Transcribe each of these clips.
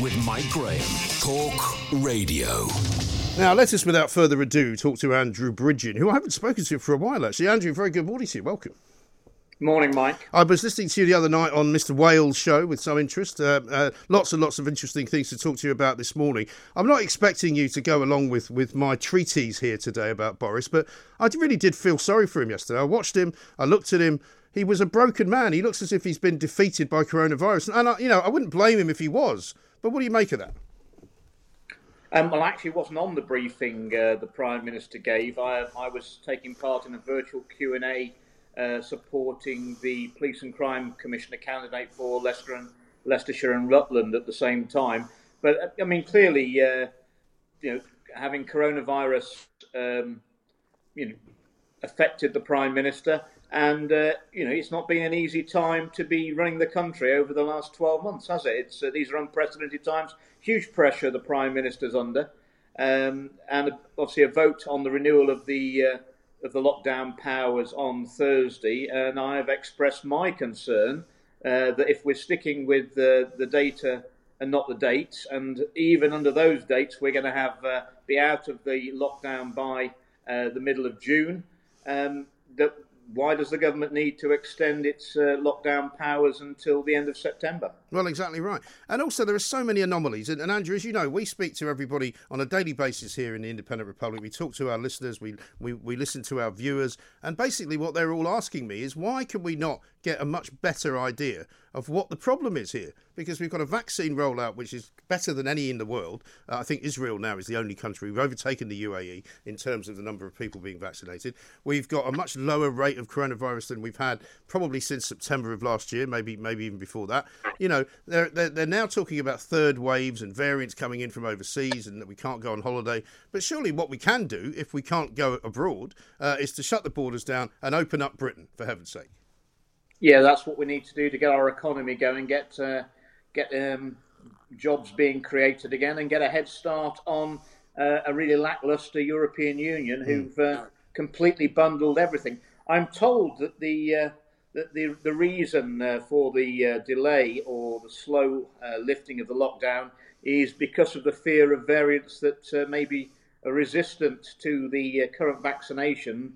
With Mike Graham. Talk Radio. Now, let us, without further ado, talk to Andrew Bridgen, who I haven't spoken to for a while, actually. Andrew, very good morning to you. Welcome. Morning, Mike. I was listening to you the other night on Mr. Wales' show with some interest. Uh, uh, lots and lots of interesting things to talk to you about this morning. I'm not expecting you to go along with, with my treatise here today about Boris, but I really did feel sorry for him yesterday. I watched him, I looked at him. He was a broken man. He looks as if he's been defeated by coronavirus. And, I, you know, I wouldn't blame him if he was. But what do you make of that? Um, well, I actually wasn't on the briefing uh, the Prime Minister gave. I, I was taking part in a virtual Q&A uh, supporting the Police and Crime Commissioner candidate for Leicester and Leicestershire and Rutland at the same time. But uh, I mean, clearly, uh, you know, having coronavirus, um, you know, affected the Prime Minister, and uh, you know, it's not been an easy time to be running the country over the last 12 months, has it? It's uh, these are unprecedented times, huge pressure the Prime Minister's under, um, and obviously a vote on the renewal of the of the lockdown powers on Thursday, and I have expressed my concern uh, that if we're sticking with the, the data and not the dates, and even under those dates, we're going to have uh, be out of the lockdown by uh, the middle of June. Um, that why does the government need to extend its uh, lockdown powers until the end of September? Well, exactly right. And also, there are so many anomalies. And, and, Andrew, as you know, we speak to everybody on a daily basis here in the Independent Republic. We talk to our listeners, we, we, we listen to our viewers. And basically, what they're all asking me is why can we not get a much better idea of what the problem is here? Because we've got a vaccine rollout which is better than any in the world. Uh, I think Israel now is the only country. We've overtaken the UAE in terms of the number of people being vaccinated. We've got a much lower rate of coronavirus than we've had probably since September of last year, maybe maybe even before that. You know, they're, they're, they're now talking about third waves and variants coming in from overseas and that we can't go on holiday. But surely what we can do, if we can't go abroad, uh, is to shut the borders down and open up Britain, for heaven's sake. Yeah, that's what we need to do to get our economy going, get uh, get um, jobs being created again, and get a head start on uh, a really lackluster European Union who've uh, completely bundled everything. I'm told that the uh, that the the reason uh, for the uh, delay or the slow lifting of the lockdown is because of the fear of variants that may be resistant to the current vaccination,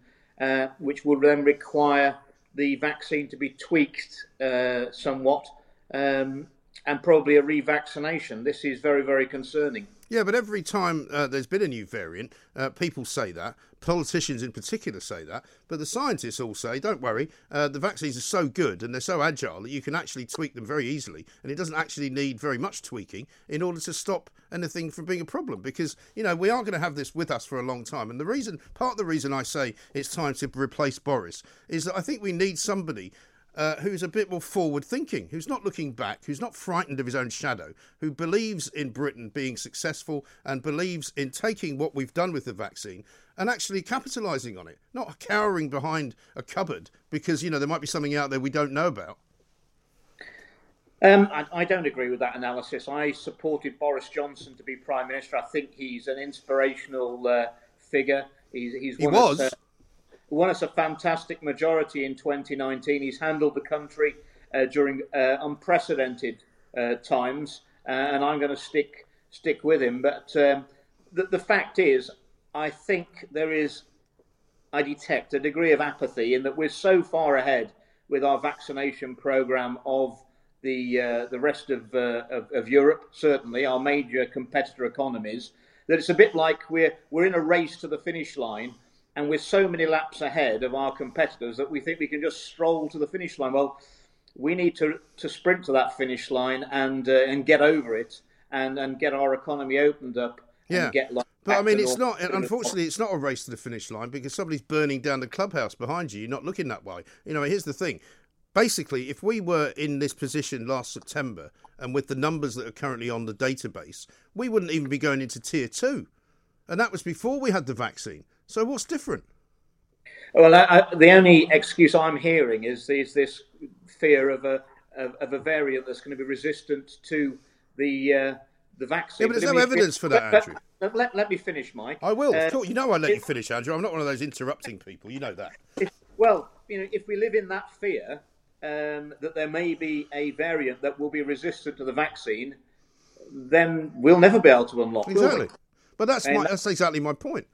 which will then require the vaccine to be tweaked uh, somewhat. Um, and probably a revaccination. This is very, very concerning. Yeah, but every time uh, there's been a new variant, uh, people say that. Politicians in particular say that. But the scientists all say, don't worry, uh, the vaccines are so good and they're so agile that you can actually tweak them very easily. And it doesn't actually need very much tweaking in order to stop anything from being a problem. Because, you know, we are going to have this with us for a long time. And the reason, part of the reason I say it's time to replace Boris is that I think we need somebody uh, who's a bit more forward thinking, who's not looking back, who's not frightened of his own shadow, who believes in Britain being successful and believes in taking what we've done with the vaccine and actually capitalising on it, not cowering behind a cupboard because, you know, there might be something out there we don't know about. Um, I, I, don't agree with that analysis. I supported Boris Johnson to be Prime Minister. I think he's an inspirational uh, figure. He's, he's he was. Us, uh, won us a fantastic majority in 2019. He's handled the country uh, during uh, unprecedented uh, times, uh, and I'm going to stick stick with him. But um, the, the fact is, I think there is, I detect a degree of apathy in that we're so far ahead with our vaccination program of the uh, the rest of, uh, of, of Europe, certainly our major competitor economies, that it's a bit like we're we're in a race to the finish line and we're so many laps ahead of our competitors that we think we can just stroll to the finish line. Well, we need to, to sprint to that finish line and uh, and get over it and, and get our economy opened up. Yeah. get like but I mean, it's not. Unfortunately, it's not a race to the finish line because somebody's burning down the clubhouse behind you. You're not looking that way. You know, here's the thing: basically, if we were in this position last September and with the numbers that are currently on the database, we wouldn't even be going into tier two. And that was before we had the vaccine. So what's different? Well, I, I, the only excuse I'm hearing is, is this fear of a of, of, a variant that's going to be resistant to the uh, the vaccine. Yeah, but there's no evidence for that, Andrew. Let, let, let, me finish, Mike. I will. Uh, you know I let you finish, Andrew. I'm not one of those interrupting people. You know that. If, well, you know, if we live in that fear um, that there may be a variant that will be resistant to the vaccine, then we'll never be able to unlock. Exactly. But that's my, that's exactly my point.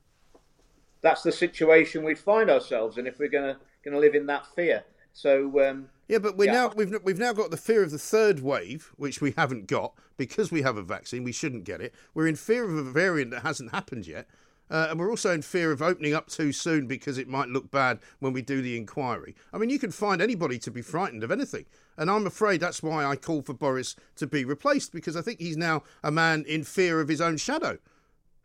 That's the situation we'd find ourselves in if we're going to going to live in that fear. So um, yeah, but we yeah. now we've we've now got the fear of the third wave, which we haven't got because we have a vaccine. We shouldn't get it. We're in fear of a variant that hasn't happened yet, uh, and we're also in fear of opening up too soon because it might look bad when we do the inquiry. I mean, you can find anybody to be frightened of anything, and I'm afraid that's why I call for Boris to be replaced because I think he's now a man in fear of his own shadow.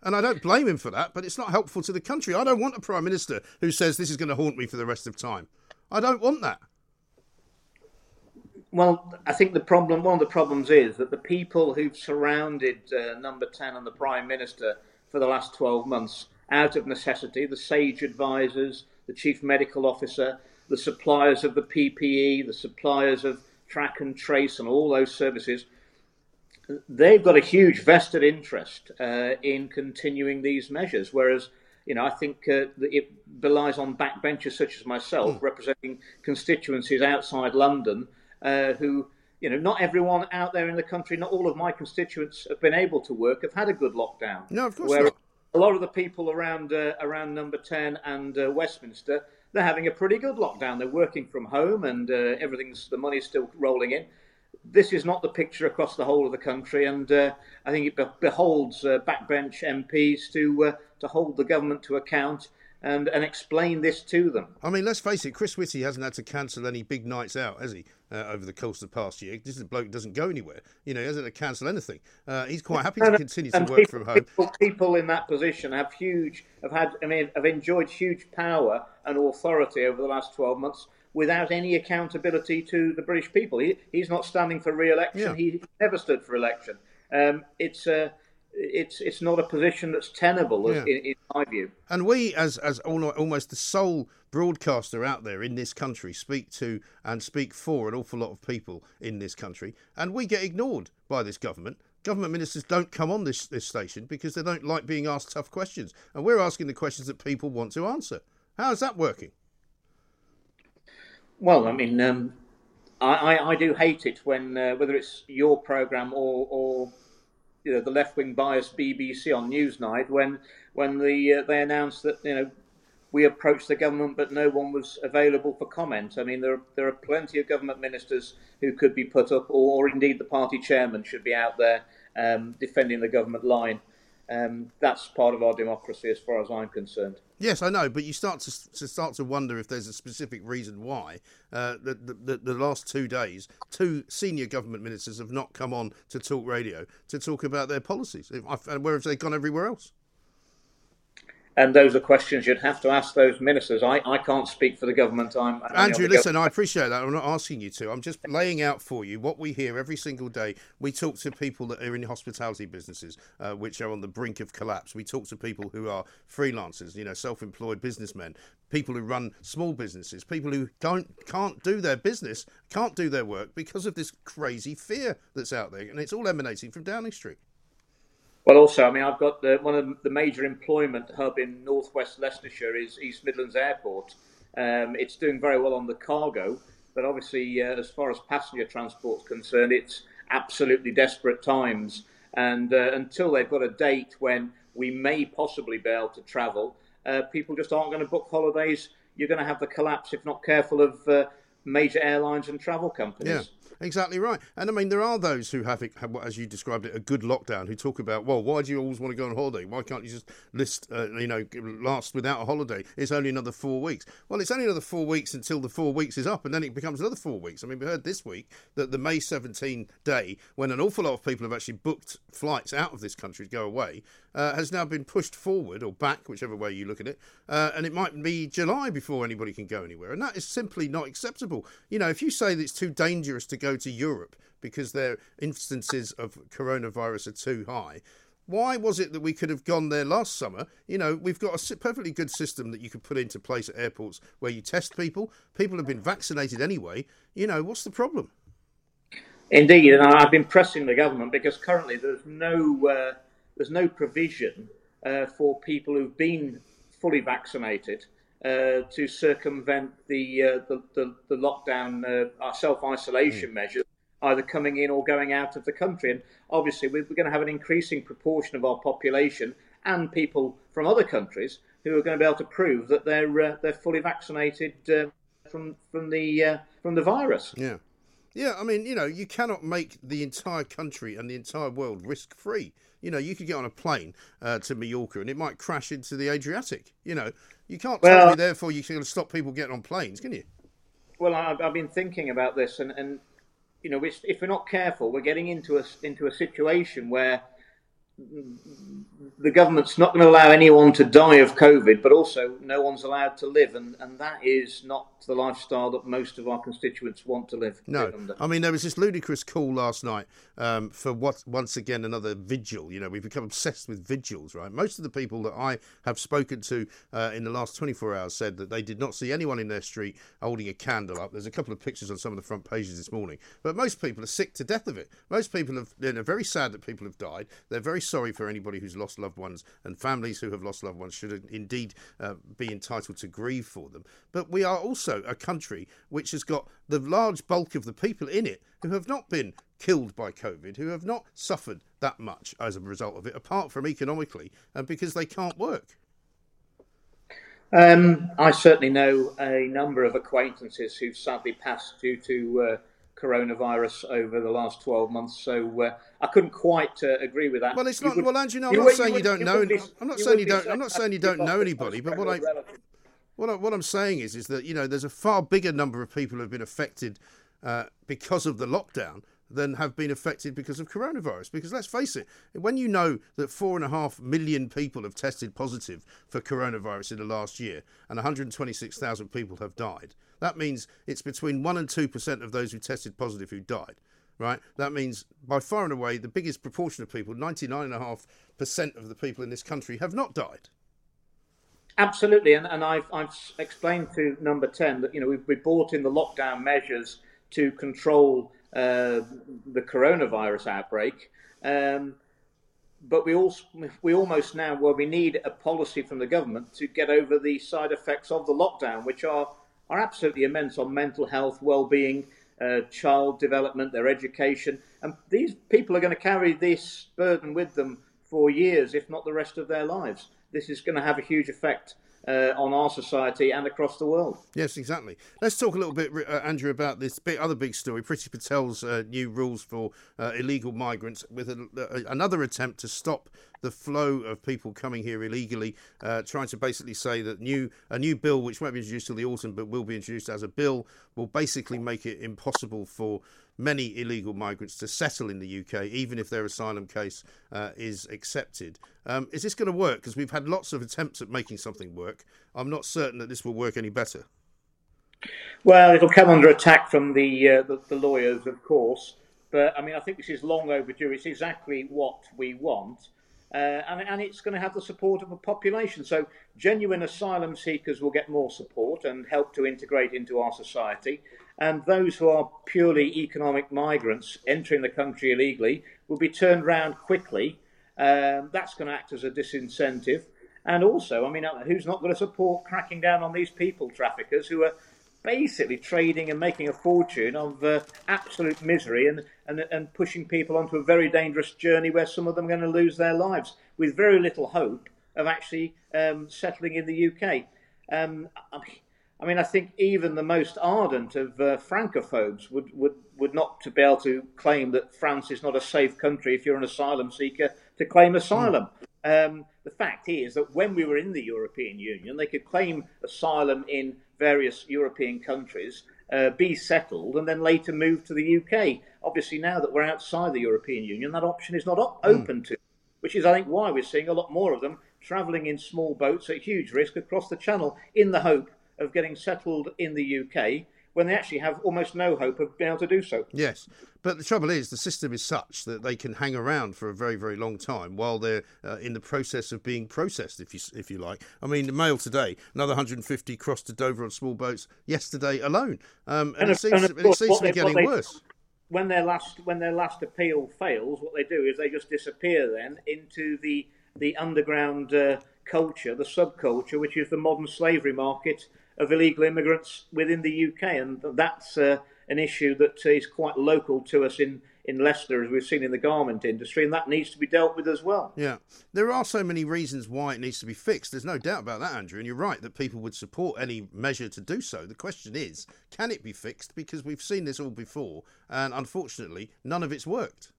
And I don't blame him for that, but it's not helpful to the country. I don't want a prime minister who says this is going to haunt me for the rest of time. I don't want that. Well, I think the problem, one of the problems is that the people who've surrounded uh, Number 10 and the Prime Minister for the last 12 months, out of necessity, the SAGE advisors, the Chief Medical Officer, the suppliers of the PPE, the suppliers of track and trace, and all those services, they've got a huge vested interest uh, in continuing these measures. Whereas, you know, I think uh, it belies on backbenchers such as myself, mm. representing constituencies outside London uh, who, you know, not everyone out there in the country, not all of my constituents have been able to work, have had a good lockdown. No, of course not. A lot of the people around uh, around Number Ten and uh, Westminster, they're having a pretty good lockdown. They're working from home, and uh, everything's the money's still rolling in. This is not the picture across the whole of the country, and uh, I think it be- beholds uh, backbench MPs to to hold the government to account and, and explain this to them. I mean, let's face it, Chris Whitty hasn't had to cancel any big nights out, has he, uh, over the course of the past year? This is a bloke doesn't go anywhere. You know, he hasn't had to cancel anything. Uh, he's quite happy to continue to work people, from home. People, people in that position have huge, have had, I mean, have enjoyed huge power and authority over the last 12 months without any accountability to the British people. He, he's not standing for re-election. Yeah. He never stood for election. Um, it's a uh, it's it's not a position that's tenable yeah. in, in, my view. And we, as as almost the sole broadcaster out there in this country, speak to and speak for an awful lot of people in this country, and we get ignored by this government. Government ministers don't come on this, this station because they don't like being asked tough questions, and we're asking the questions that people want to answer. How is that working? Well, I mean, um, I, I, I, do hate it when uh, whether it's your program or, or you know the left wing bias BBC on Newsnight when when the uh, they announced that you know we approached the government but no one was available for comment. I mean there there are plenty of government ministers who could be put up, or, or indeed the party chairman should be out there um, defending the government line. Um, that's part of our democracy, as far as I'm concerned. Yes, I know, but you start to, to start to wonder if there's a specific reason why uh, the, the, the last two days, two senior government ministers have not come on to talk radio to talk about their policies. Where have they gone everywhere else? And those are questions you'd have to ask those ministers. I, I can't speak for the government. I'm Andrew. Listen, government. I appreciate that. I'm not asking you to. I'm just laying out for you what we hear every single day. We talk to people that are in hospitality businesses, uh, which are on the brink of collapse. We talk to people who are freelancers, you know, self-employed businessmen, people who run small businesses, people who don't can't do their business, can't do their work because of this crazy fear that's out there, and it's all emanating from Downing Street. Well, also, I mean, I've got the, one of the major employment hub in northwest Leicestershire is East Midlands Airport. Um, it's doing very well on the cargo, but obviously, uh, as far as passenger transport is concerned, it's absolutely desperate times. And uh, until they've got a date when we may possibly be able to travel, uh, people just aren't going to book holidays. You're going to have the collapse, if not careful, of uh, major airlines and travel companies. Yeah. Exactly right. And I mean, there are those who have, it, as you described it, a good lockdown who talk about, well, why do you always want to go on holiday? Why can't you just list, uh, you know, last without a holiday? It's only another four weeks. Well, it's only another four weeks until the four weeks is up, and then it becomes another four weeks. I mean, we heard this week that the May 17 day, when an awful lot of people have actually booked flights out of this country to go away, uh, has now been pushed forward or back, whichever way you look at it, uh, and it might be July before anybody can go anywhere, and that is simply not acceptable. You know, if you say that it's too dangerous to go to Europe because their instances of coronavirus are too high, why was it that we could have gone there last summer? You know, we've got a perfectly good system that you could put into place at airports where you test people. People have been vaccinated anyway. You know, what's the problem? Indeed, and I've been pressing the government because currently there's no uh, there's no provision uh, for people who've been fully vaccinated uh, to circumvent the, uh, the, the, the, lockdown, uh, self isolation mm. measures, either coming in or going out of the country. And obviously, we're going to have an increasing proportion of our population and people from other countries who are going to be able to prove that they're uh, they're fully vaccinated uh, from from the from the virus. Yeah. Yeah, I mean, you know, you cannot make the entire country and the entire world risk free. You know, you could get on a plane uh, to Mallorca and it might crash into the Adriatic. You know, you can't well, tell me therefore you can stop people getting on planes, can you? Well, I've, I've been thinking about this, and, and you know, if we're not careful, we're getting into a into a situation where the government's not going to allow anyone to die of COVID, but also no one's allowed to live, and, and that is not the lifestyle that most of our constituents want to live. No, live I mean there was this ludicrous call last night um, for what once again another vigil. You know, we've become obsessed with vigils, right? Most of the people that I have spoken to uh, in the last 24 hours said that they did not see anyone in their street holding a candle up. There's a couple of pictures on some of the front pages this morning, but most people are sick to death of it. Most people have, they're very sad that people have died. They're very sorry for anybody who's lost loved ones, and families who have lost loved ones should indeed uh, be entitled to grieve for them. But we are also a country which has got the large bulk of the people in it who have not been killed by COVID, who have not suffered that much as a result of it, apart from economically, and because they can't work. Um, I certainly know a number of acquaintances who've sadly passed due to uh, coronavirus over the last 12 months. So uh, I couldn't quite uh, agree with that. Well, it's not. Would, well, Andrew, no, I'm not saying you, don't know. Be, I'm not saying you don't. I'm not saying you don't know anybody. But what I what, I, what I'm saying is, is that you know, there's a far bigger number of people who have been affected uh, because of the lockdown than have been affected because of coronavirus. Because let's face it, when you know that four and a half million people have tested positive for coronavirus in the last year and 126,000 people have died, that means it's between 1% and 2% of those who tested positive who died, right? That means by far and away the biggest proportion of people, 99.5% of the people in this country, have not died. Absolutely, and, and I've, I've explained to number 10 that, you know, we've, we brought in the lockdown measures to control uh, the coronavirus outbreak. Um, but we also we almost now well we need a policy from the government to get over the side effects of the lockdown, which are are absolutely immense on mental health, well-being, uh, child development, their education, and these people are going to carry this burden with them for years, if not the rest of their lives. This is going to have a huge effect uh, on our society and across the world. Yes, exactly. Let's talk a little bit, uh, Andrew, about this big, other big story Priti Patel's uh, new rules for uh, illegal migrants, with a, another attempt to stop the flow of people coming here illegally, uh, trying to basically say that new a new bill, which won't be introduced till the autumn, but will be introduced as a bill, will basically make it impossible for many illegal migrants to settle in the UK, even if their asylum case uh, is accepted. Um, is this going to work? Because we've had lots of attempts at making something work. I'm not certain that this will work any better. Well, it'll come under attack from the, uh, the, the lawyers, of course. But I mean, I think this is long overdue. It's exactly what we want. Uh, and, and, it's going to have the support of a population. So, genuine asylum seekers will get more support and help to integrate into our society and those who are purely economic migrants entering the country illegally will be turned round quickly. Um, that's going to act as a disincentive. And also, I mean, uh, who's not going to support cracking down on these people traffickers who are basically trading and making a fortune of uh, absolute misery and, and, and pushing people onto a very dangerous journey where some of them are going to lose their lives with very little hope of actually um, settling in the UK? Um, I mean, I mean, I think even the most ardent of uh, francophobes would, would, would not to be able to claim that France is not a safe country if you're an asylum seeker to claim asylum. Mm. Um, the fact is that when we were in the European Union, they could claim asylum in various European countries, uh, be settled, and then later move to the UK. Obviously, now that we're outside the European Union, that option is not op- mm. open to, which is, I think, why we're seeing a lot more of them travelling in small boats at huge risk across the Channel in the hope of getting settled in the UK when they actually have almost no hope of being able to do so. Yes, but the trouble is the system is such that they can hang around for a very, very long time while they're uh, in the process of being processed, if you if you like. I mean, the mail today, another 150 crossed to Dover on small boats yesterday alone, um, and, and, it seems, and it seems to be getting they, worse. When their last when their last appeal fails, what they do is they just disappear then into the the underground uh, culture, the subculture, which is the modern slavery market of illegal immigrants within the UK, and that's uh, an issue that is quite local to us in in Leicester, as we've seen in the garment industry, and that needs to be dealt with as well. Yeah, there are so many reasons why it needs to be fixed. There's no doubt about that, Andrew, and you're right that people would support any measure to do so. The question is, can it be fixed? Because we've seen this all before, and unfortunately, none of it's worked.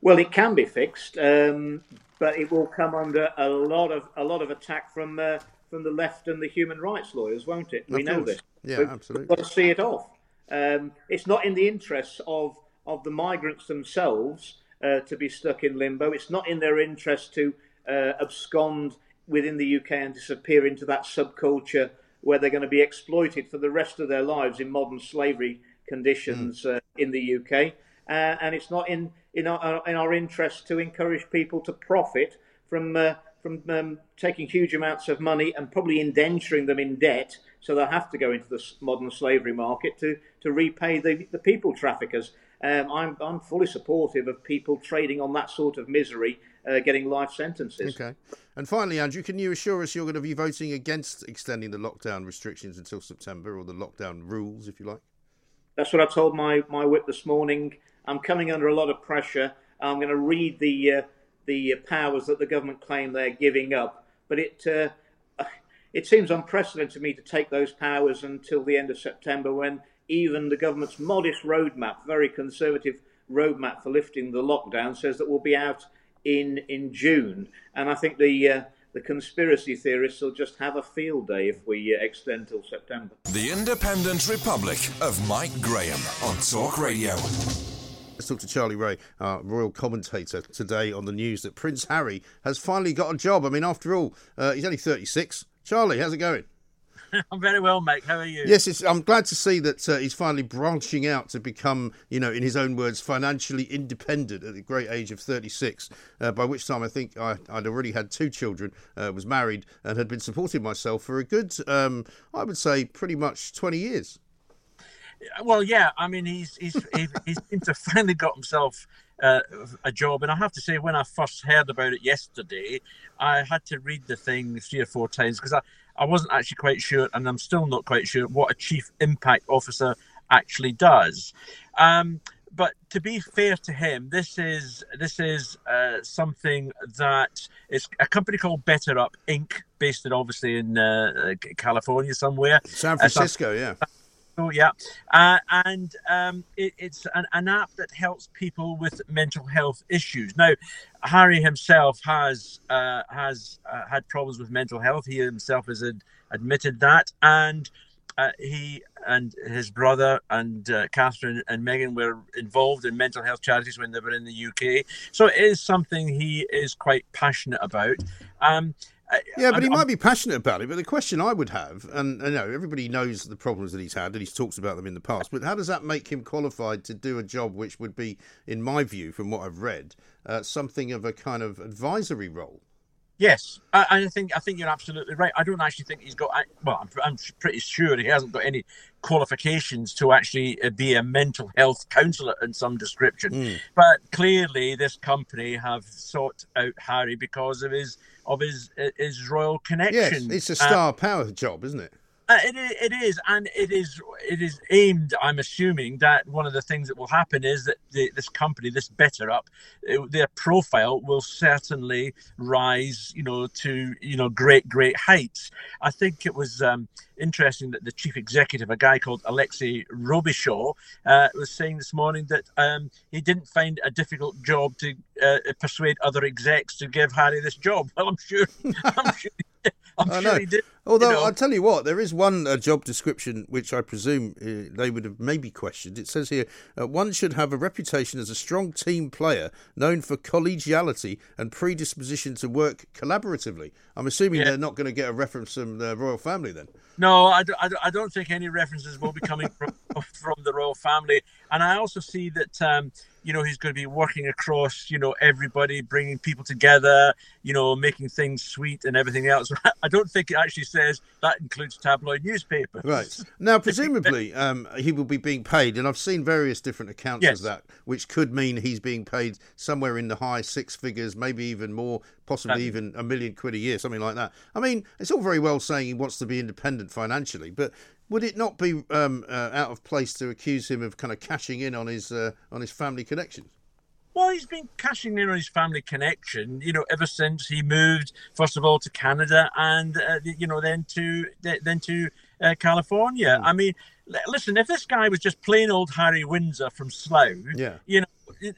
Well, it can be fixed, um, but it will come under a lot of a lot of attack from uh, from the left and the human rights lawyers, won't it? We know this. Yeah, We've absolutely. Got to see it off. Um, it's not in the interests of of the migrants themselves uh, to be stuck in limbo. It's not in their interest to uh, abscond within the UK and disappear into that subculture where they're going to be exploited for the rest of their lives in modern slavery conditions mm. uh, in the UK. Uh, and it's not in in our, in our interest to encourage people to profit from uh, from um, taking huge amounts of money and probably indenturing them in debt, so they'll have to go into the modern slavery market to, to repay the, the people traffickers. Um, I'm, I'm fully supportive of people trading on that sort of misery, uh, getting life sentences. Okay. And finally, Andrew, can you assure us you're going to be voting against extending the lockdown restrictions until September, or the lockdown rules, if you like? That's what I told my, my whip this morning. I'm coming under a lot of pressure. I'm going to read the uh, the powers that the government claim they're giving up. But it uh, it seems unprecedented to me to take those powers until the end of September, when even the government's modest roadmap, very conservative roadmap for lifting the lockdown, says that we'll be out in in June. And I think the uh, the conspiracy theorists will just have a field day if we uh, extend till September. The Independent Republic of Mike Graham on Talk Radio. Let's talk to Charlie Rae, our royal commentator, today on the news that Prince Harry has finally got a job. I mean, after all, uh, he's only 36. Charlie, how's it going? I'm very well, mate. How are you? Yes, I'm glad to see that uh, he's finally branching out to become, you know, in his own words, financially independent at the great age of 36. Uh, by which time I think I, would already had two children, uh, was married, and had been supporting myself for a good, um, I would say, pretty much 20 years well, yeah. I mean, he's he's he, he seems to finally got himself uh, a job, and I have to say, when I first heard about it yesterday, I had to read the thing three or four times because I I wasn't actually quite sure, and I'm still not quite sure what a chief impact officer actually does. Um, but to be fair to him, this is this is uh, something that is a company called BetterUp Inc., based in obviously in uh, California somewhere, San Francisco, uh, yeah Oh yeah, uh, and um, it, it's an, an, app that helps people with mental health issues. Now, Harry himself has uh, has uh, had problems with mental health. He himself has ad- admitted that, and uh, he and his brother and uh, Catherine and Meghan were involved in mental health charities when they were in the UK. So it is something he is quite passionate about. Um, yeah, but he might be passionate about it. But the question I would have, and you know, everybody knows the problems that he's had, and he's talked about them in the past. But how does that make him qualified to do a job which would be, in my view, from what I've read, uh, something of a kind of advisory role? Yes, I, I, think I think you're absolutely right. I don't actually think he's got. Well, I'm, I'm pretty sure he hasn't got any qualifications to actually uh, be a mental health counsellor in some description. Mm. But clearly, this company have sought out Harry because of his of his his royal connections. Yes, it's a star uh, power job, isn't it? Uh, it, it is, and it is it is aimed. I'm assuming that one of the things that will happen is that the, this company, this BetterUp, it, their profile will certainly rise, you know, to you know great great heights. I think it was um, interesting that the chief executive, a guy called Alexi Robichaux, uh, was saying this morning that um, he didn't find a difficult job to uh, persuade other execs to give Harry this job. Well, I'm sure, I'm sure I'm I sure know. he did. Although you know. I'll tell you what, there is one uh, job description which I presume uh, they would have maybe questioned. It says here, uh, one should have a reputation as a strong team player, known for collegiality and predisposition to work collaboratively. I'm assuming Yeah. they're not going to get a reference from the royal family then. No, I, don't- I, don't- I don't think any references will be coming from, from the royal family. And I also see that, um, you know, he's going to be working across, you know, everybody, bringing people together, you know, making things sweet and everything else. I don't think it actually says that includes tabloid newspapers. Right. Now, presumably, um, he will be being paid, and I've seen various different accounts Yes. of that, which could mean he's being paid somewhere in the high six figures, maybe even more, possibly Yeah. even a million quid a year, something like that. I mean, it's all very well saying he wants to be independent financially, but would it not be um, uh, out of place to accuse him of kind of cashing in on his uh, on his family connections? Well, he's been cashing in on his family connection, you know, ever since he moved, first of all, to Canada and, uh, you know, then to then to uh, California. I mean, l- listen, if this guy was just plain old Harry Windsor from Slough, Yeah. you know,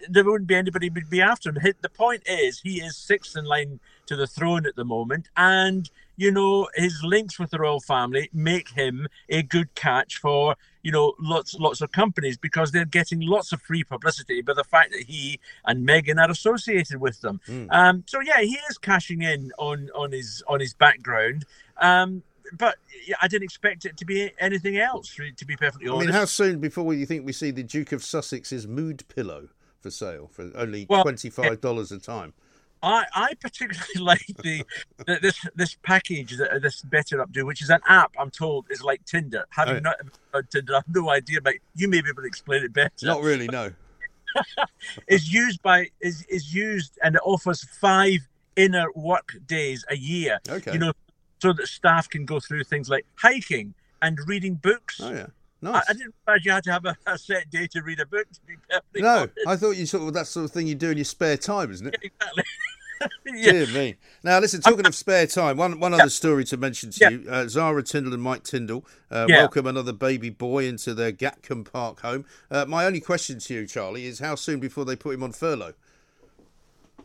there wouldn't be anybody would be after him. The point is, he is sixth in line to the throne at the moment, and you know his links with the royal family make him a good catch for you know lots lots of companies because they're getting lots of free publicity by the fact that he and Meghan are associated with them. Um, so yeah, he is cashing in on on his on his background. Um, but I didn't expect it to be anything else. To be perfectly honest, I mean, how soon before you think we see the Duke of Sussex's mood pillow for sale for only Well, twenty five dollars a time? I, I particularly like the, the this this package that this BetterUp do, which is an app. I'm told is like Tinder. Having Oh, yeah. not Tinder, I have no idea, but you may be able to explain it better. Not really, no. Is used by is is used and it offers five inner work days a year. Okay. You know, so that staff can go through things like hiking and reading books. Oh yeah, nice. I didn't realize you had to have a, a set day to read a book. To be perfectly No, honest. I thought you sort of that sort of thing you do in your spare time, isn't it? exactly. yeah. Dear me. Now, listen, talking of spare time, one one other story to mention to Yeah. you. Uh, Zara Tindall and Mike Tindall uh, Yeah. welcome another baby boy into their Gatcombe Park home. Uh, my only question to you, Charlie, is how soon before they put him on furlough?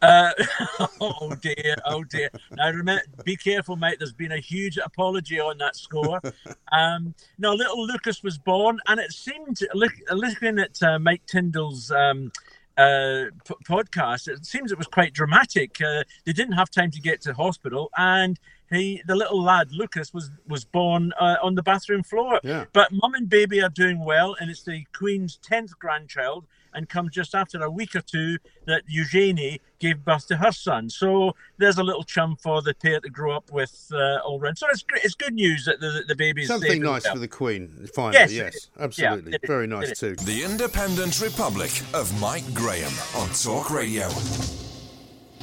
Uh, oh dear, oh dear. Now remember, be careful, mate. There's been a huge apology on that score. Um, no, little Lucas was born, and it seemed, look, looking at uh, Mike Tindall's um, uh, p- podcast, it seems it was quite dramatic. Uh, they didn't have time to get to hospital, and he, the little lad Lucas, was was born uh, on the bathroom floor. Yeah. But mum and baby are doing well, and it's the Queen's tenth grandchild, and comes just after a week or two that Eugenie gave birth to her son. So there's a little chum for the pair to grow up with uh, all round. So it's. It's good news that the, the baby's safe Something and nice well. for the Queen, finally. Yes, Yes, absolutely. Yeah. Very It nice too. The Independent Republic of Mike Graham on Talk Radio.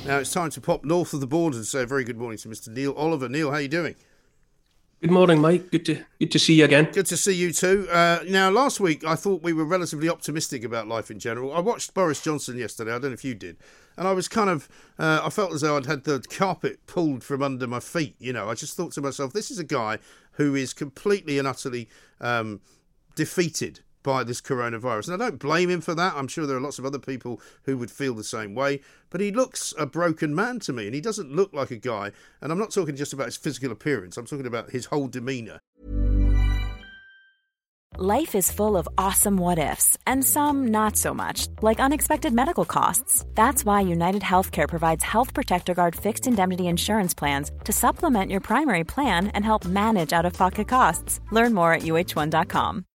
Now it's time to pop north of the border and say a very good morning to Mr. Neil Oliver. Neil, how are you doing? Good morning, Mike. Good to good to see you again. Good to see you too. Uh, now, last week I thought we were relatively optimistic about life in general. I watched Boris Johnson yesterday. I don't know if you did, and I was kind of, uh, I felt as though I'd had the carpet pulled from under my feet. You know, I just thought to myself, this is a guy who is completely and utterly um, defeated by this coronavirus, and I don't blame him for that. I'm sure there are lots of other people who would feel the same way. But he looks a broken man to me, and he doesn't look like a guy. And I'm not talking just about his physical appearance. I'm talking about his whole demeanour. Life is full of awesome what ifs, and some not so much, like unexpected medical costs. That's why United Healthcare provides Health Protector Guard fixed indemnity insurance plans to supplement your primary plan and help manage out of pocket costs. Learn more at uh1.com.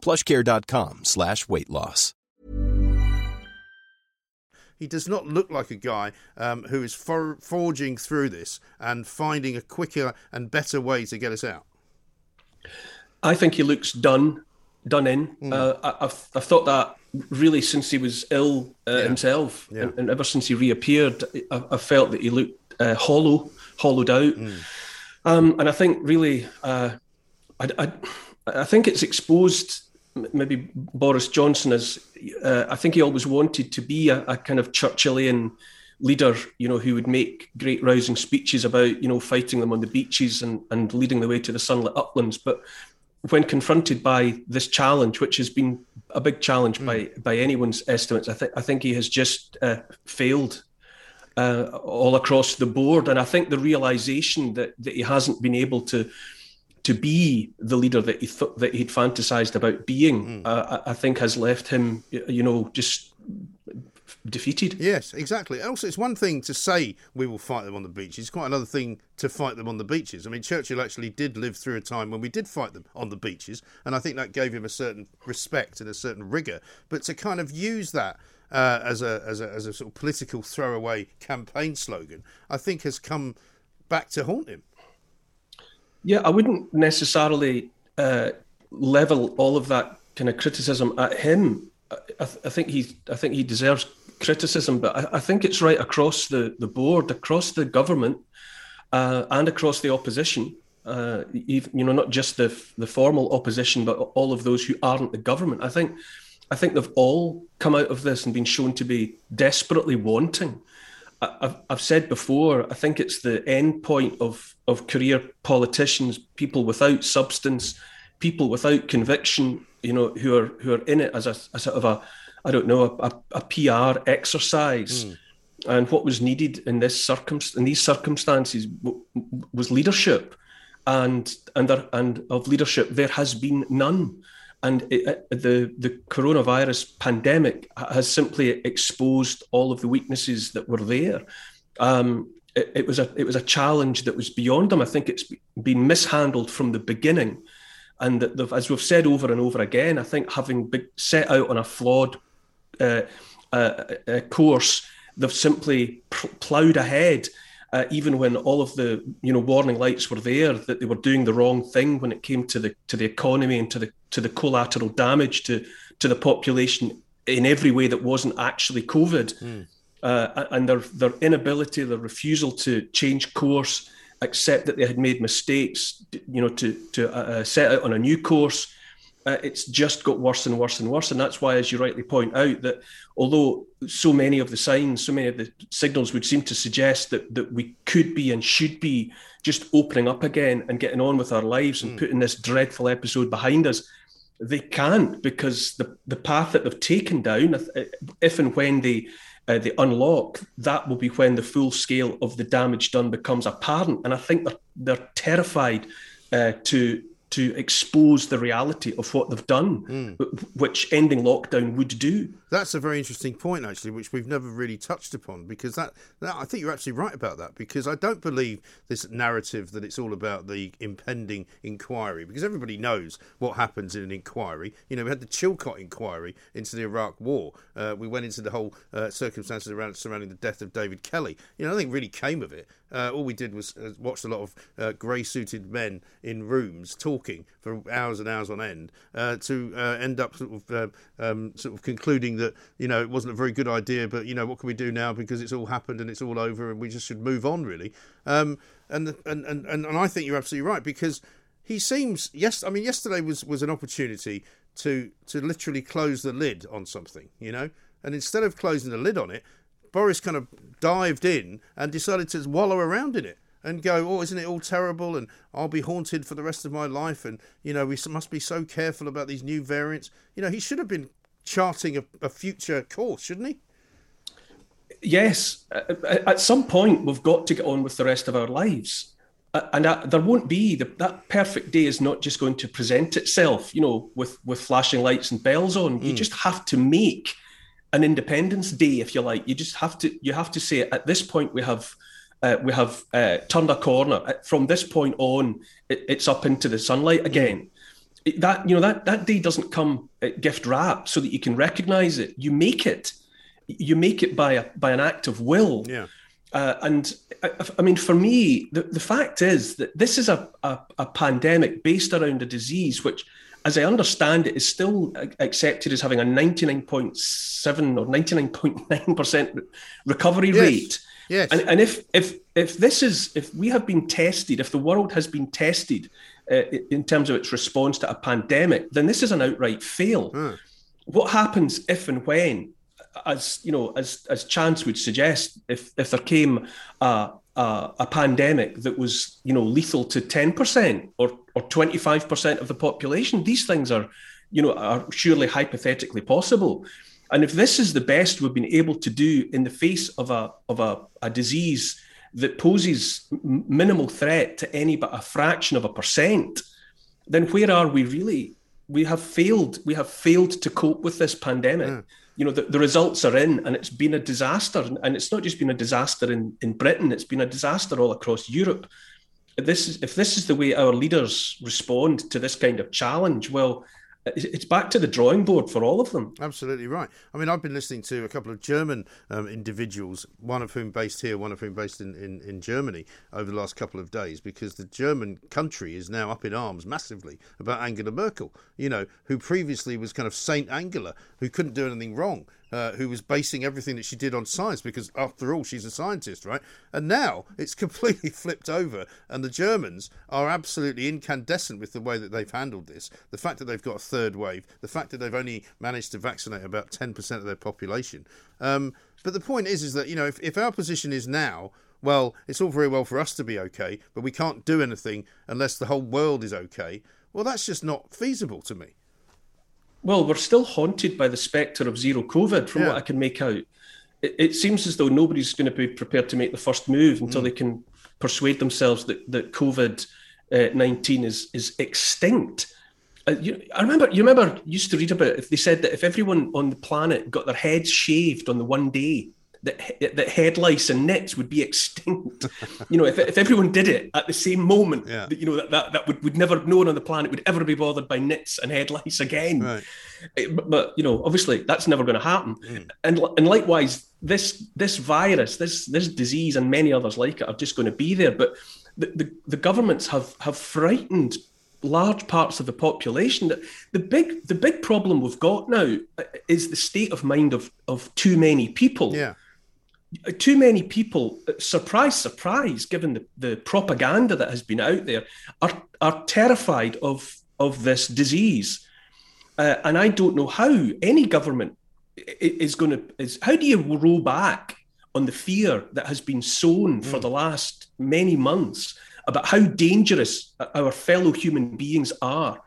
plushcare.com slash weight loss. He does not look like a guy um, who is for- forging through this and finding a quicker and better way to get us out. I think he looks done, done in. Mm. Uh, I, I've, I've thought that really since he was ill uh, Yeah. himself, Yeah. and, and ever since he reappeared, I, I felt that he looked uh, hollow, hollowed out. Mm. Um, and I think really, uh, I, I, I think it's exposed m- maybe Boris Johnson as uh, I think he always wanted to be a, a kind of Churchillian leader, you know, who would make great rousing speeches about, you know, fighting them on the beaches and, and leading the way to the sunlit uplands. But when confronted by this challenge, which has been a big challenge by by anyone's estimates, I think I think he has just uh, failed uh, all across the board. And I think the realization that, that he hasn't been able to to be the leader that he thought that he'd fantasized about being, uh, I think has left him, you know, just defeated. Yes, exactly. Also, it's one thing to say we will fight them on the beaches. It's quite another thing to fight them on the beaches. I mean, Churchill actually did live through a time when we did fight them on the beaches, and I think that gave him a certain respect and a certain rigor. But to kind of use that uh, as a as a as a sort of political throwaway campaign slogan, I think has come back to haunt him. Yeah, I wouldn't necessarily uh, level all of that kind of criticism at him. I, th- I think he, I think he deserves criticism, but I, I think it's right across the, the board, across the government, uh, and across the opposition. Uh, even, you know, not just the the formal opposition, but all of those who aren't the government. I think, I think they've all come out of this and been shown to be desperately wanting. I've, I've said before, I think it's the end point of, of career politicians, people without substance, people without conviction, you know, who are who are in it as a, a sort of a, I don't know, a, a, PR exercise. Hmm. And what was needed in this circum in these circumstances w- w- was leadership, and and there, and of leadership there has been none. And it, it- the the coronavirus pandemic has simply exposed all of the weaknesses that were there. Um, it, it was a it was a challenge that was beyond them. I think it's been mishandled from the beginning, and that as we've said over and over again, I think having set out on a flawed uh, uh, uh, course, they've simply pl- ploughed ahead. Uh, even when all of the you know warning lights were there that they were doing the wrong thing when it came to the to the economy and to the to the collateral damage to to the population in every way that wasn't actually COVID, uh, and their their inability, their refusal to change course, accept that they had made mistakes, you know, to to uh, uh, set out on a new course. Uh, it's just got worse and worse and worse, and that's why, as you rightly point out, that although so many of the signs, so many of the signals would seem to suggest that that we could be and should be just opening up again and getting on with our lives and putting this dreadful episode behind us, they can't because the the path that they've taken down, if- if and when they uh, they unlock, that will be when the full scale of the damage done becomes apparent. And I think they're they're terrified uh, to to expose the reality of what they've done, wh- which ending lockdown would do. That's a very interesting point, actually, which we've never really touched upon. Because that, that, I think you're absolutely right about that. Because I don't believe this narrative that it's all about the impending inquiry. Because everybody knows what happens in an inquiry. You know, we had the Chilcot inquiry into the Iraq War. Uh, we went into the whole uh, circumstances around surrounding the death of David Kelly. You know, nothing really came of it. Uh, all we did was uh, watch a lot of uh, grey-suited men in rooms talking for hours and hours on end uh, to uh, end up sort of uh, um, sort of concluding that you know it wasn't a very good idea, but you know what can we do now because it's all happened and it's all over and we just should move on really. Um, and, and and and and I think you're absolutely right because he seems yes. I mean, yesterday was was an opportunity to to literally close the lid on something, you know, and instead of closing the lid on it. Boris kind of dived in and decided to wallow around in it and go, oh, isn't it all terrible? And I'll be haunted for the rest of my life. And, you know, we must be so careful about these new variants. You know, he should have been charting a, a future course, shouldn't he? Yes. At some point, we've got to get on with the rest of our lives. And there won't be the, that perfect day is not just going to present itself, you know, with with flashing lights and bells on. Mm. You just have to make an Independence Day, if you like. You just have to you have to say at this point we have uh, we have uh, turned a corner. From this point on, it, it's up into the sunlight again. It, that you know that that day doesn't come uh, gift wrap so that you can recognise it. You make it. You make it by a by an act of will. Yeah. Uh, and I, I, mean, for me, the, the fact is that this is a, a, a pandemic based around a disease which as I understand it, is still accepted as having a 99.7 or 99.9% recovery yes. rate. Yes. And, and if if if this is if we have been tested, if the world has been tested uh, in terms of its response to a pandemic, then this is an outright fail. Hmm. What happens if and when, as you know, as as chance would suggest, if if there came a a, a pandemic that was you know lethal to ten percent or or twenty five percent of the population, these things are you know are surely hypothetically possible. And if this is the best we've been able to do in the face of a of a, a disease that poses minimal threat to any but a fraction of a percent, then where are we really? We have failed. We have failed to cope with this pandemic. Yeah. You know, the, the results are in, and it's been a disaster. And it's not just been a disaster in, in Britain; it's been a disaster all across Europe. This is, if this is the way our leaders respond to this kind of challenge, well, it's back to the drawing board for all of them. Absolutely right. I mean, I've been listening to a couple of German um, individuals, one of whom based here, one of whom based in, in, in, Germany, over the last couple of days, because the German country is now up in arms massively about Angela Merkel, you know, who previously was kind of Saint Angela, who couldn't do anything wrong uh, who was basing everything that she did on science because, after all, she's a scientist, right? And now it's completely flipped over, and the Germans are absolutely incandescent with the way that they've handled this. The fact that they've got a third wave, the fact that they've only managed to vaccinate about 10% of their population. Um, but the point is, is that, you know, if, if our position is now, well, it's all very well for us to be okay, but we can't do anything unless the whole world is okay. Well, that's just not feasible to me. Well, we're still haunted by the spectre of zero COVID, from yeah. what I can make out. It, it, seems as though nobody's going to be prepared to make the first move until mm. they can persuade themselves that that COVID uh, nineteen is is extinct. Uh, you, I remember you remember used to read about it, if they said that if everyone on the planet got their heads shaved on the one day, that that head lice and nits would be extinct. you know, if, if everyone did it at the same moment, yeah. that, you know that, that that would would never no one on the planet would ever be bothered by nits and head lice again. Right. Eh, but, but, you know, obviously that's never going to happen. Mm. And and likewise, this this virus, this this disease, and many others like it are just going to be there. But the, the, the governments have have frightened large parts of the population that the big the big problem we've got now eh, is the state of mind of of too many people yeah too many people, surprise, surprise, given the, the propaganda that has been out there, are, are terrified of, of this disease. Uh, and I don't know how any government is going to, is, how do you roll back on the fear that has been sown mm. for the last many months about how dangerous our fellow human beings are?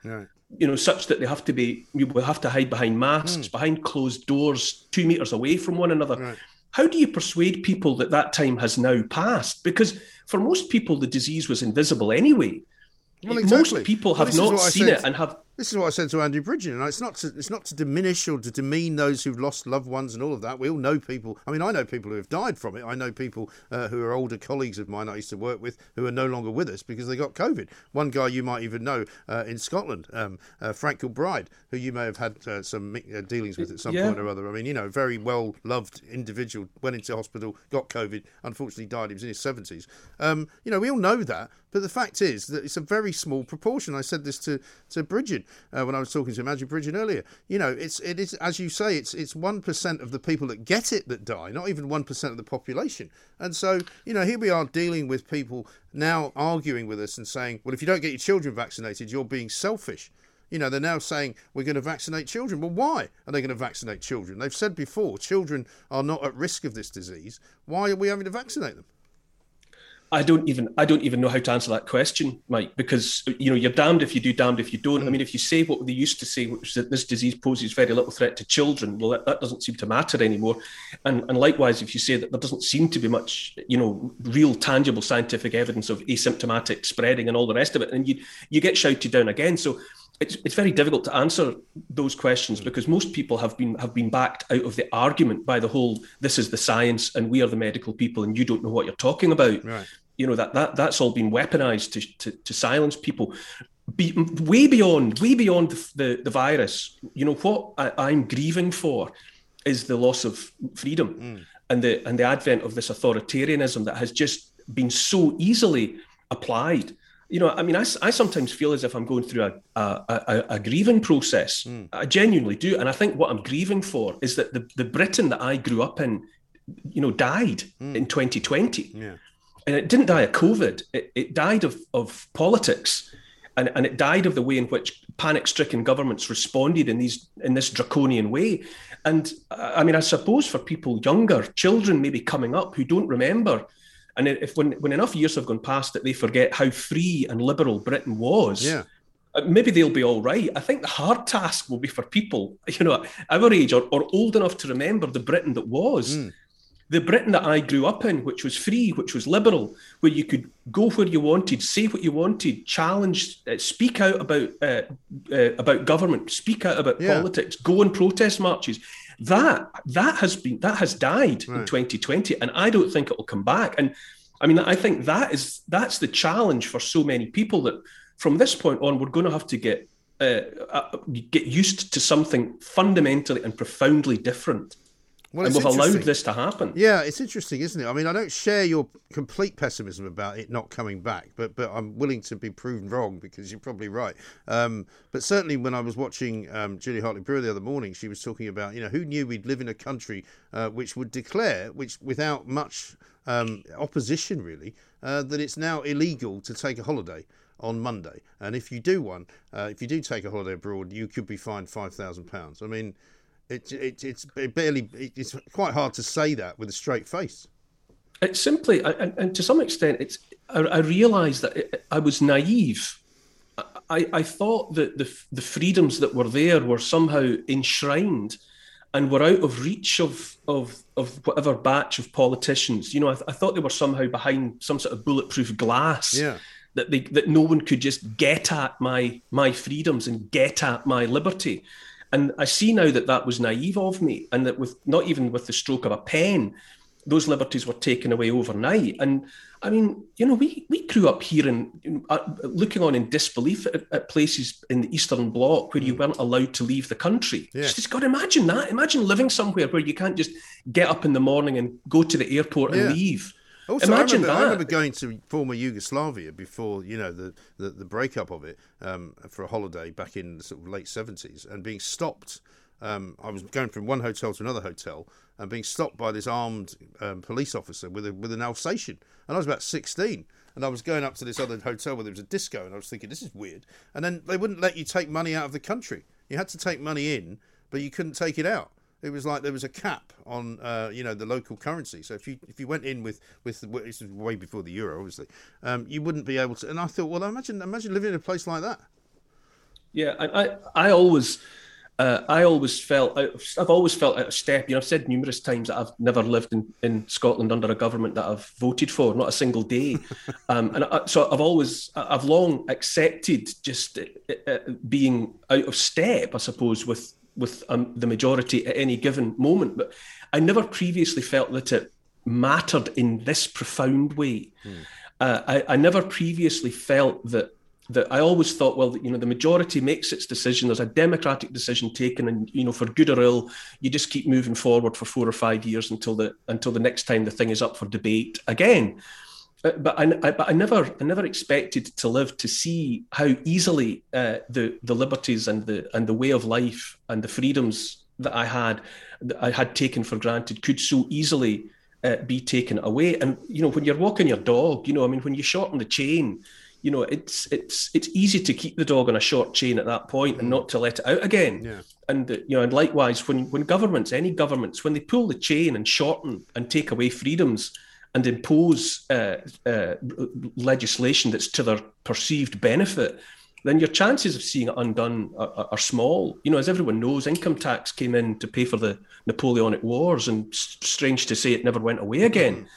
You know, such that they have to be, we will have to hide behind masks, mm. behind closed doors, two meters away from one another. Right how do you persuade people that that time has now passed? Because for most people, the disease was invisible anyway. Well, exactly. Most people have not seen it and have this is what I said to Andrew Bridgen, and it's not to, it's not to diminish or to demean those who've lost loved ones and all of that. We all know people. I mean, I know people who have died from it. I know people uh, who are older colleagues of mine I used to work with who are no longer with us because they got COVID. One guy you might even know uh, in Scotland, um, uh, Frank Kilbride, who you may have had uh, some uh, dealings with at some yeah. point or other. I mean, you know, very well loved individual, went into hospital, got COVID, unfortunately died. He was in his seventies. Um, you know, we all know that, but the fact is that it's a very small proportion. I said this to to Bridgen uh, when I was talking to Magic Bridgen earlier. You know, it's it is as you say, it's it's one percent of the people that get it that die, not even one percent of the population. And so, you know, here we are dealing with people now arguing with us and saying, well, if you don't get your children vaccinated, you're being selfish. You know, they're now saying we're going to vaccinate children. Well, why are they going to vaccinate children? They've said before children are not at risk of this disease. Why are we having to vaccinate them? I don't even I don't even know how to answer that question, Mike, because you know you're damned if you do, damned if you don't. Mm. I mean, if you say what they used to say, which is that this disease poses very little threat to children, well, that, that doesn't seem to matter anymore. And and likewise, if you say that there doesn't seem to be much, you know, real tangible scientific evidence of asymptomatic spreading and all the rest of it, and you you get shouted down again. So it's, it's very difficult to answer those questions because most people have been have been backed out of the argument by the whole this is the science and we are the medical people and you don't know what you're talking about right you know that that that's all been weaponized to to, to silence people Be, way beyond way beyond the, the, the virus you know what I, am grieving for is the loss of freedom mm. and the and the advent of this authoritarianism that has just been so easily applied you know i mean i, I sometimes feel as if i'm going through a, a, a, a grieving process mm. i genuinely do and i think what i'm grieving for is that the, the britain that i grew up in you know died mm. in 2020 yeah and it didn't die of COVID. It, it died of, of politics, and, and it died of the way in which panic-stricken governments responded in these in this draconian way. And I mean, I suppose for people younger, children maybe coming up who don't remember, and if when when enough years have gone past that they forget how free and liberal Britain was. Yeah uh, maybe they'll be all right. I think the hard task will be for people, you know, our age or, or old enough to remember the Britain that was. Mm the Britain that I grew up in, which was free, which was liberal, where you could go where you wanted, say what you wanted, challenge, uh, speak out about uh, uh, about government, speak out about yeah. politics, go on protest marches. That that has been that has died right. in 2020, and I don't think it will come back. And I mean, I think that is that's the challenge for so many people that from this point on, we're going to have to get uh, uh, get used to something fundamentally and profoundly different. Well, and we've allowed this to happen. Yeah, it's interesting, isn't it? I mean, I don't share your complete pessimism about it not coming back, but but I'm willing to be proven wrong because you're probably right. Um, but certainly, when I was watching um, Julia Hartley Brewer the other morning, she was talking about you know who knew we'd live in a country uh, which would declare, which without much um, opposition really, uh, that it's now illegal to take a holiday on Monday, and if you do one, uh, if you do take a holiday abroad, you could be fined five thousand pounds. I mean it, it, it's it barely. It's quite hard to say that with a straight face. It's simply, and, and to some extent, it's. I, I realise that it, I was naive. I, I thought that the the freedoms that were there were somehow enshrined, and were out of reach of of of whatever batch of politicians. You know, I, th- I thought they were somehow behind some sort of bulletproof glass. Yeah that they that no one could just get at my my freedoms and get at my liberty. And I see now that that was naive of me, and that with not even with the stroke of a pen, those liberties were taken away overnight. And I mean, you know, we we grew up here and uh, looking on in disbelief at, at, places in the Eastern Bloc where you mm. weren't allowed to leave the country. Yeah. Just, just got to imagine that. Imagine living somewhere where you can't just get up in the morning and go to the airport and leave. Also, Imagine I remember, that. I remember going to former Yugoslavia before you know the the, the breakup of it um, for a holiday back in the sort of late seventies, and being stopped. Um, I was going from one hotel to another hotel and being stopped by this armed um, police officer with a with an Alsatian, and I was about sixteen. And I was going up to this other hotel where there was a disco, and I was thinking, this is weird. And then they wouldn't let you take money out of the country. You had to take money in, but you couldn't take it out it was like there was a cap on uh, you know the local currency. So if you if you went in with with this was way before the euro, obviously, um, you wouldn't be able to. And I thought, well, imagine imagine living in a place like that. Yeah, I I, I always. Uh, I always felt I've always felt out of step. You know, I've said numerous times that I've never lived in, in Scotland under a government that I've voted for, not a single day. um, and I, so I've always, I've long accepted just uh, uh, being out of step, I suppose, with with um, the majority at any given moment. But I never previously felt that it mattered in this profound way. Mm. Uh, I, I, never previously felt that that I always thought, well, you know, the majority makes its decision. There's a democratic decision taken, and you know, for good or ill, you just keep moving forward for four or five years until the until the next time the thing is up for debate again. But I, I, but I never, I never expected to live to see how easily uh, the the liberties and the and the way of life and the freedoms that I had, that I had taken for granted, could so easily uh, be taken away. And you know, when you're walking your dog, you know, I mean, when you shorten the chain, you know, it's it's it's easy to keep the dog on a short chain at that point and not to let it out again. Yeah. And uh, you know, and likewise, when when governments, any governments, when they pull the chain and shorten and take away freedoms and impose uh, uh, legislation that's to their perceived benefit, then your chances of seeing it undone are, are, small. You know, as everyone knows, income tax came in to pay for the Napoleonic Wars, and strange to say, it never went away again.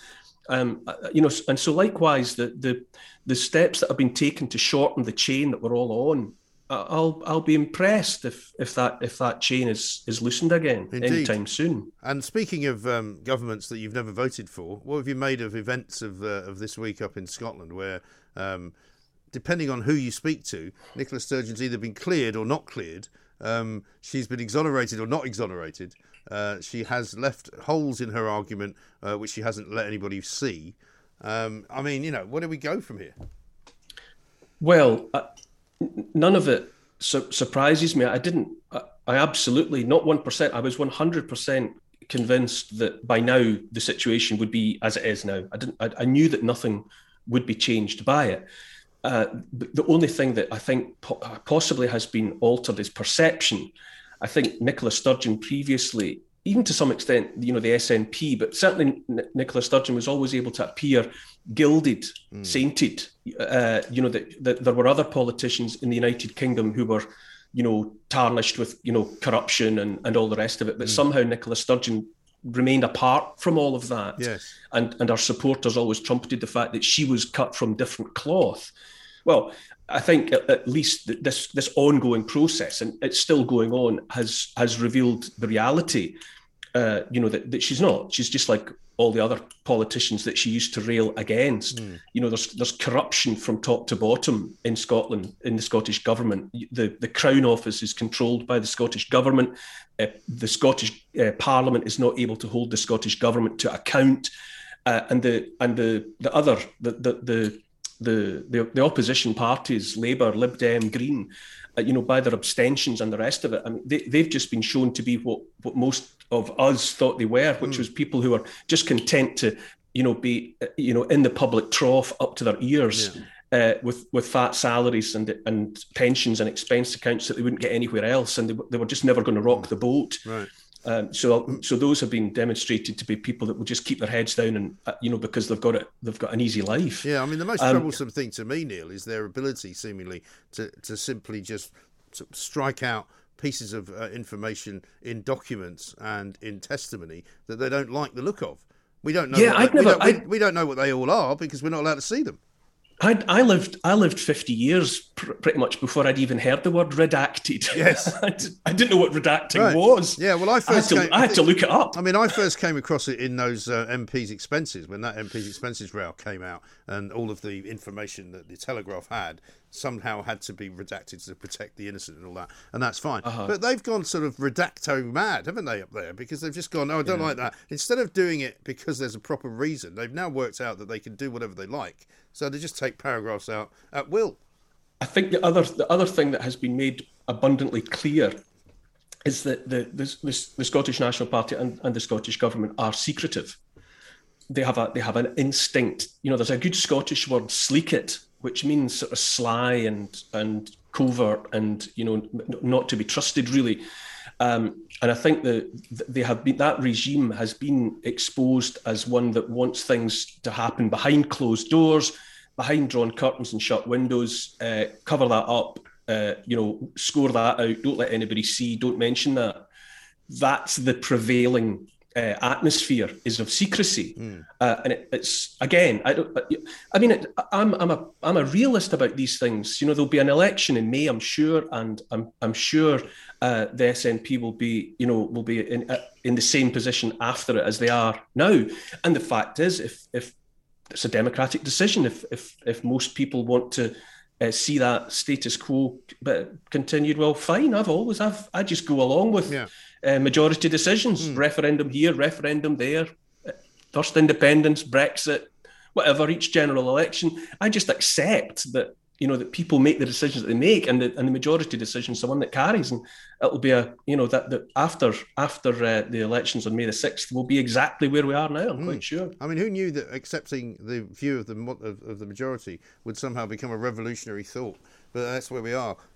Um, uh, you know, and so likewise, the, the the steps that have been taken to shorten the chain that we're all on, I'll I'll be impressed if if that if that chain is is loosened again Indeed. anytime soon. And speaking of um, governments that you've never voted for, what have you made of events of uh, of this week up in Scotland, where um, depending on who you speak to, Nicola Sturgeon's either been cleared or not cleared. Um, she's been exonerated or not exonerated. Uh, she has left holes in her argument, uh, which she hasn't let anybody see. Um, I mean, you know, where do we go from here? Well, uh, none of it su- surprises me. I didn't. I, I absolutely not one percent. I was one hundred percent convinced that by now the situation would be as it is now. I didn't. I, I knew that nothing would be changed by it. Uh, the only thing that I think po- possibly has been altered is perception. I think Nicola Sturgeon previously, even to some extent, you know, the SNP, but certainly N- Nicola Sturgeon was always able to appear gilded, mm. sainted. Uh, you know, that, that there were other politicians in the United Kingdom who were, you know, tarnished with, you know, corruption and, and all the rest of it. But mm. somehow Nicola Sturgeon remained apart from all of that. Yes. And and our supporters always trumpeted the fact that she was cut from different cloth. Well, I think at, at, least this this ongoing process, and it's still going on, has has revealed the reality. Uh, you know that, that she's not. She's just like all the other politicians that she used to rail against. Mm. You know, there's there's corruption from top to bottom in Scotland in the Scottish government. The the Crown Office is controlled by the Scottish government. Uh, the Scottish uh, Parliament is not able to hold the Scottish government to account, uh, and the and the the other the the the the, the, the opposition parties, Labour, Lib Dem, Green, you know, by their abstentions and the rest of it, I mean, they, they've just been shown to be what, what most of us thought they were, which mm. was people who are just content to, you know, be, uh, you know, in the public trough up to their ears. Yeah. Uh, with with fat salaries and and pensions and expense accounts that they wouldn't get anywhere else, and they, they were just never going to rock mm. the boat. Right. Um, so, so those have been demonstrated to be people that will just keep their heads down, and uh, you know, because they've got it, they've got an easy life. Yeah, I mean, the most um, troublesome thing to me, Neil, is their ability, seemingly, to to simply just strike out pieces of uh, information in documents and in testimony that they don't like the look of. We don't know. Yeah, I've never. We don't, I, we, we don't know what they all are because we're not allowed to see them. I, I lived I lived 50 years pr- pretty much before I'd even heard the word redacted. Yes. I, did, I didn't know what redacting right. was. Yeah, well, I first I had, to, came, I had to look it up. I mean, I first came across it in those uh, MP's expenses when that MP's expenses rail came out and all of the information that the Telegraph had somehow had to be redacted to protect the innocent and all that, and that's fine. Uh-huh. But they've gone sort of redacto mad, haven't they, up there? Because they've just gone, oh, I don't yeah. like that. Instead of doing it because there's a proper reason, they've now worked out that they can do whatever they like. So they just take paragraphs out at will. I think the other the other thing that has been made abundantly clear is that the the, the Scottish National Party and, and the Scottish government are secretive. They have a they have an instinct. You know, there's a good Scottish word, sleekit, which means sort of sly and and covert and you know not to be trusted really. Um, and I think that they have been that regime has been exposed as one that wants things to happen behind closed doors, behind drawn curtains and shut windows. Uh, cover that up, uh, you know, score that out. Don't let anybody see. Don't mention that. That's the prevailing uh, atmosphere is of secrecy, mm. uh, and it, it's again. I don't. I mean, it, I'm I'm a I'm a realist about these things. You know, there'll be an election in May, I'm sure, and I'm I'm sure uh, the SNP will be you know will be in uh, in the same position after it as they are now. And the fact is, if if it's a democratic decision, if if if most people want to. Uh, see that status quo but continued well fine i've always i've i just go along with yeah uh, majority decisions, mm. referendum here, referendum there, first independence, Brexit, whatever, each general election. I just accept that you know that people make the decisions that they make, and the and the majority decision is the one that carries, and it'll be a you know that that after after uh, the elections on May the sixth will be exactly where we are now. I'm mm. quite sure. I mean, who knew that accepting the view of the of, of the majority would somehow become a revolutionary thought? But that's where we are.